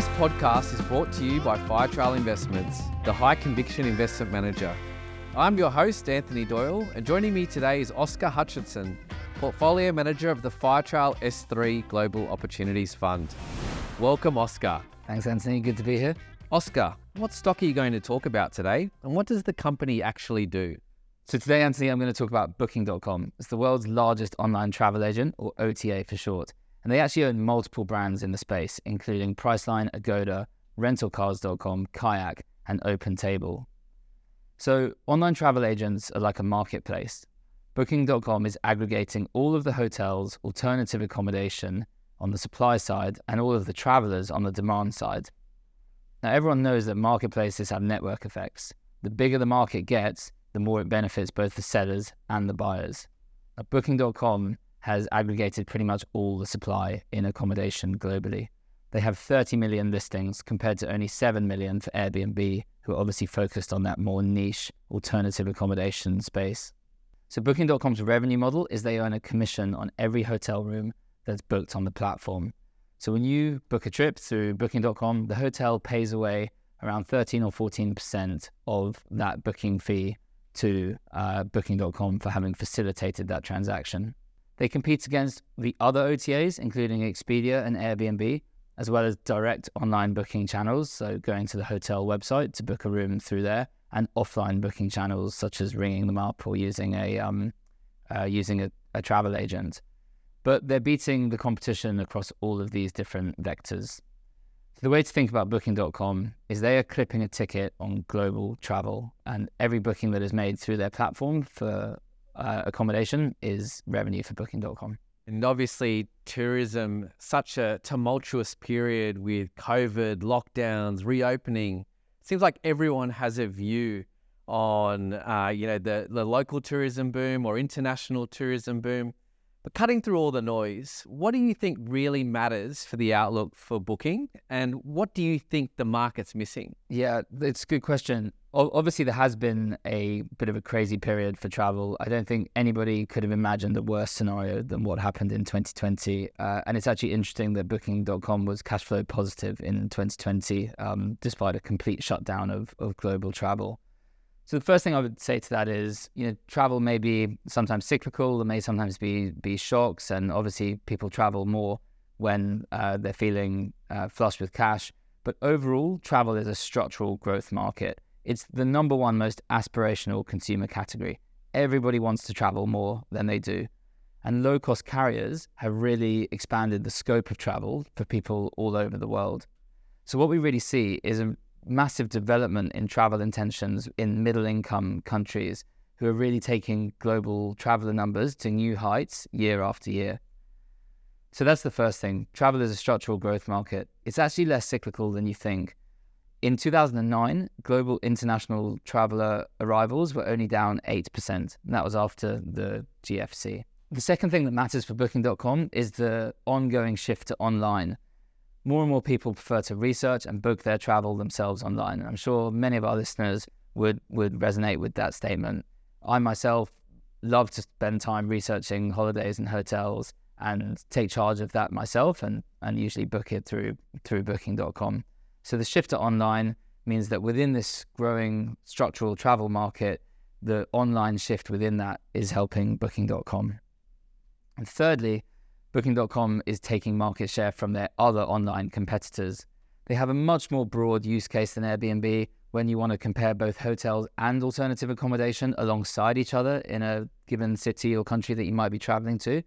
This podcast is brought to you by Firetrail Investments, the high conviction investment manager. I'm your host, Anthony Doyle, and joining me today is Oscar Hutchinson, portfolio manager of the Firetrail S3 Global Opportunities Fund. Welcome, Oscar. Thanks, Anthony. Good to be here. Oscar, what stock are you going to talk about today, and what does the company actually do? So, today, Anthony, I'm going to talk about Booking.com. It's the world's largest online travel agent, or OTA for short. And they actually own multiple brands in the space, including Priceline, Agoda, RentalCars.com, Kayak, and OpenTable. So, online travel agents are like a marketplace. Booking.com is aggregating all of the hotels, alternative accommodation on the supply side, and all of the travelers on the demand side. Now, everyone knows that marketplaces have network effects. The bigger the market gets, the more it benefits both the sellers and the buyers. Now, Booking.com has aggregated pretty much all the supply in accommodation globally. They have 30 million listings compared to only 7 million for Airbnb, who are obviously focused on that more niche alternative accommodation space. So, Booking.com's revenue model is they earn a commission on every hotel room that's booked on the platform. So, when you book a trip through Booking.com, the hotel pays away around 13 or 14% of that booking fee to uh, Booking.com for having facilitated that transaction. They compete against the other OTAs, including Expedia and Airbnb, as well as direct online booking channels, so going to the hotel website to book a room through there, and offline booking channels such as ringing them up or using a um, uh, using a, a travel agent. But they're beating the competition across all of these different vectors. The way to think about Booking.com is they are clipping a ticket on global travel, and every booking that is made through their platform for uh, accommodation is revenue for Booking.com. And obviously, tourism, such a tumultuous period with COVID, lockdowns, reopening. Seems like everyone has a view on, uh, you know, the, the local tourism boom or international tourism boom. But cutting through all the noise, what do you think really matters for the outlook for booking? And what do you think the market's missing? Yeah, it's a good question. Obviously, there has been a bit of a crazy period for travel. I don't think anybody could have imagined a worse scenario than what happened in 2020. Uh, and it's actually interesting that Booking.com was cash flow positive in 2020, um, despite a complete shutdown of, of global travel. So the first thing I would say to that is, you know, travel may be sometimes cyclical. There may sometimes be be shocks, and obviously people travel more when uh, they're feeling uh, flush with cash. But overall, travel is a structural growth market. It's the number one most aspirational consumer category. Everybody wants to travel more than they do. And low cost carriers have really expanded the scope of travel for people all over the world. So, what we really see is a massive development in travel intentions in middle income countries who are really taking global traveler numbers to new heights year after year. So that's the first thing. Travel is a structural growth market. It's actually less cyclical than you think. In 2009, global international traveler arrivals were only down 8%. And that was after the GFC. The second thing that matters for Booking.com is the ongoing shift to online more and more people prefer to research and book their travel themselves online. And I'm sure many of our listeners would, would resonate with that statement. I myself love to spend time researching holidays and hotels and take charge of that myself and, and usually book it through through booking.com. So the shift to online means that within this growing structural travel market, the online shift within that is helping booking.com. And thirdly, Booking.com is taking market share from their other online competitors. They have a much more broad use case than Airbnb when you want to compare both hotels and alternative accommodation alongside each other in a given city or country that you might be traveling to.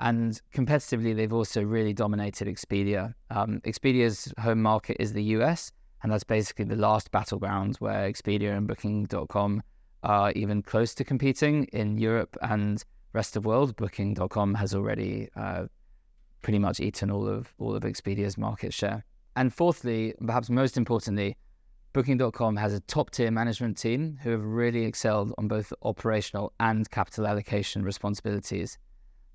And competitively, they've also really dominated Expedia. Um, Expedia's home market is the US, and that's basically the last battleground where Expedia and Booking.com are even close to competing in Europe and rest of world, Booking.com has already uh, pretty much eaten all of all of Expedia's market share. And fourthly, perhaps most importantly, Booking.com has a top tier management team who have really excelled on both operational and capital allocation responsibilities.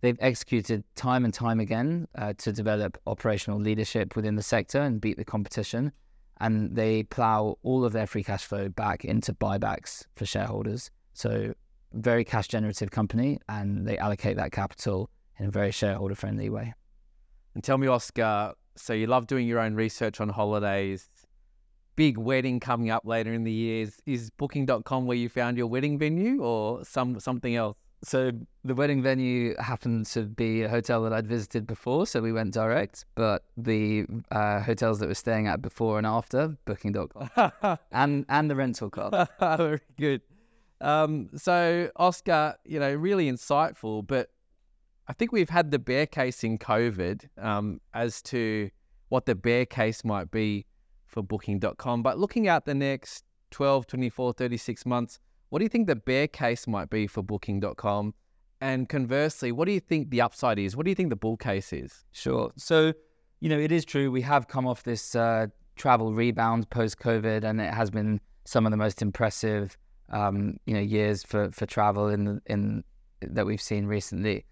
They've executed time and time again uh, to develop operational leadership within the sector and beat the competition. And they plow all of their free cash flow back into buybacks for shareholders. So very cash generative company and they allocate that capital in a very shareholder friendly way. And tell me, Oscar, So you love doing your own research on holidays. Big wedding coming up later in the year. Is, is booking.com where you found your wedding venue or some something else? So the wedding venue happened to be a hotel that I'd visited before, so we went direct. But the uh, hotels that we're staying at before and after, booking.com. and and the rental car. Very good. Um, so Oscar, you know, really insightful, but I think we've had the bear case in COVID um, as to what the bear case might be for booking.com. But looking at the next 12, 24, 36 months, what do you think the bear case might be for booking.com? And conversely, what do you think the upside is? What do you think the bull case is? Sure. So, you know, it is true. We have come off this uh, travel rebound post COVID, and it has been some of the most impressive, um, you know, years for, for travel in in that we've seen recently.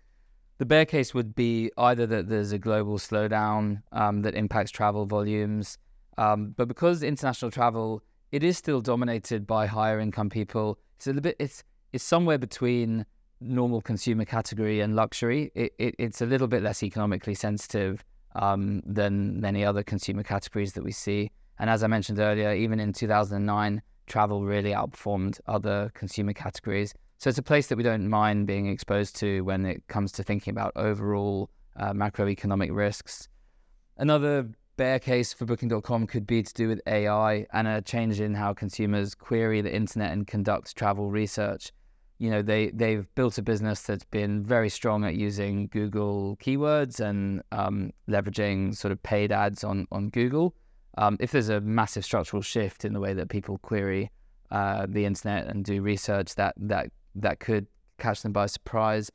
The bear case would be either that there's a global slowdown um, that impacts travel volumes, um, but because international travel it is still dominated by higher income people. It's a little bit it's it's somewhere between normal consumer category and luxury. It, it it's a little bit less economically sensitive um, than many other consumer categories that we see. And as I mentioned earlier, even in 2009, travel really outperformed other consumer categories. So it's a place that we don't mind being exposed to when it comes to thinking about overall uh, macroeconomic risks. Another bear case for Booking.com could be to do with AI and a change in how consumers query the internet and conduct travel research. You know, they they've built a business that's been very strong at using Google keywords and um, leveraging sort of paid ads on on Google. Um, if there's a massive structural shift in the way that people query uh, the internet and do research, that that that could catch them by surprise.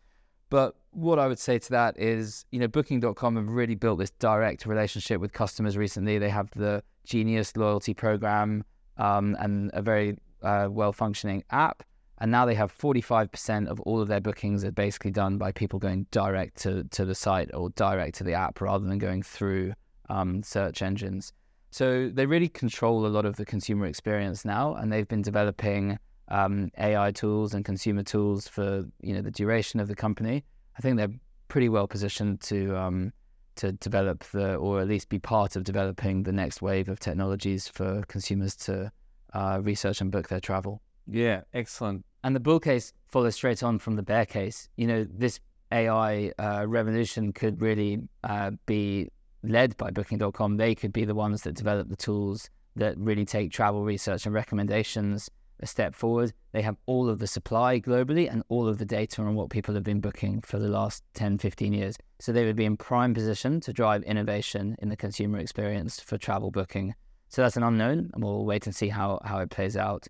But what I would say to that is, you know, Booking.com have really built this direct relationship with customers recently. They have the Genius loyalty program um, and a very uh, well functioning app. And now they have 45% of all of their bookings are basically done by people going direct to, to the site or direct to the app rather than going through um, search engines. So they really control a lot of the consumer experience now, and they've been developing um, AI tools and consumer tools for you know the duration of the company. I think they're pretty well positioned to um, to develop the or at least be part of developing the next wave of technologies for consumers to uh, research and book their travel. Yeah, excellent. And the bull case follows straight on from the bear case. You know, this AI uh, revolution could really uh, be led by Booking.com. They could be the ones that develop the tools that really take travel research and recommendations a step forward. They have all of the supply globally and all of the data on what people have been booking for the last 10, 15 years. So they would be in prime position to drive innovation in the consumer experience for travel booking. So that's an unknown, and we'll wait and see how, how it plays out.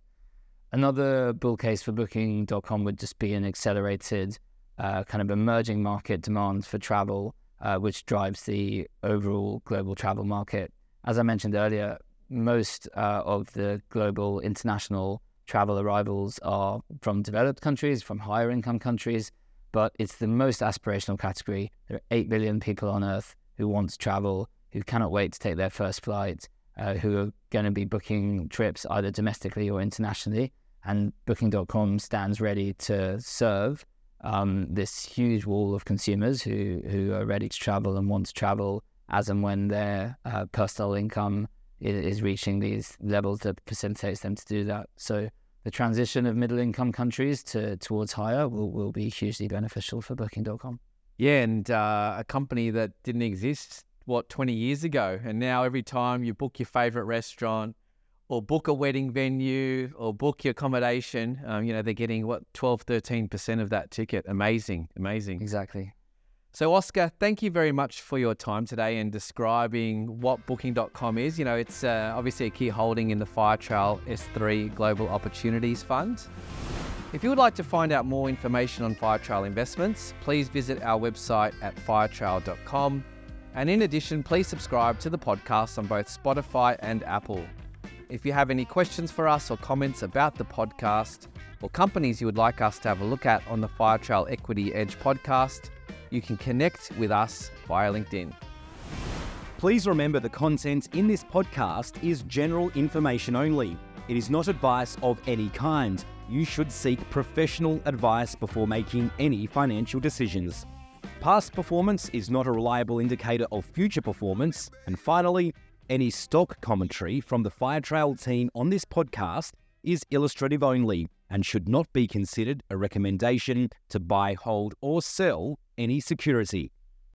Another bull case for booking.com would just be an accelerated uh, kind of emerging market demand for travel, uh, which drives the overall global travel market. As I mentioned earlier, most uh, of the global international travel arrivals are from developed countries, from higher income countries, but it's the most aspirational category. There are 8 billion people on earth who want to travel, who cannot wait to take their first flight, uh, who are going to be booking trips either domestically or internationally. And Booking.com stands ready to serve um, this huge wall of consumers who, who are ready to travel and want to travel as and when their uh, personal income is reaching these levels that facilitates them to do that. So the transition of middle income countries to towards higher will, will be hugely beneficial for booking.com. Yeah, and uh, a company that didn't exist what 20 years ago and now every time you book your favorite restaurant or book a wedding venue or book your accommodation um, you know they're getting what 12 13% of that ticket. Amazing amazing. Exactly so, Oscar, thank you very much for your time today and describing what Booking.com is. You know, it's uh, obviously a key holding in the Firetrail S3 Global Opportunities Fund. If you would like to find out more information on Firetrail investments, please visit our website at firetrail.com. And in addition, please subscribe to the podcast on both Spotify and Apple. If you have any questions for us or comments about the podcast or companies you would like us to have a look at on the Firetrail Equity Edge podcast, you can connect with us via LinkedIn. Please remember the content in this podcast is general information only. It is not advice of any kind. You should seek professional advice before making any financial decisions. Past performance is not a reliable indicator of future performance. And finally, any stock commentary from the Firetrail team on this podcast is illustrative only and should not be considered a recommendation to buy, hold, or sell any security.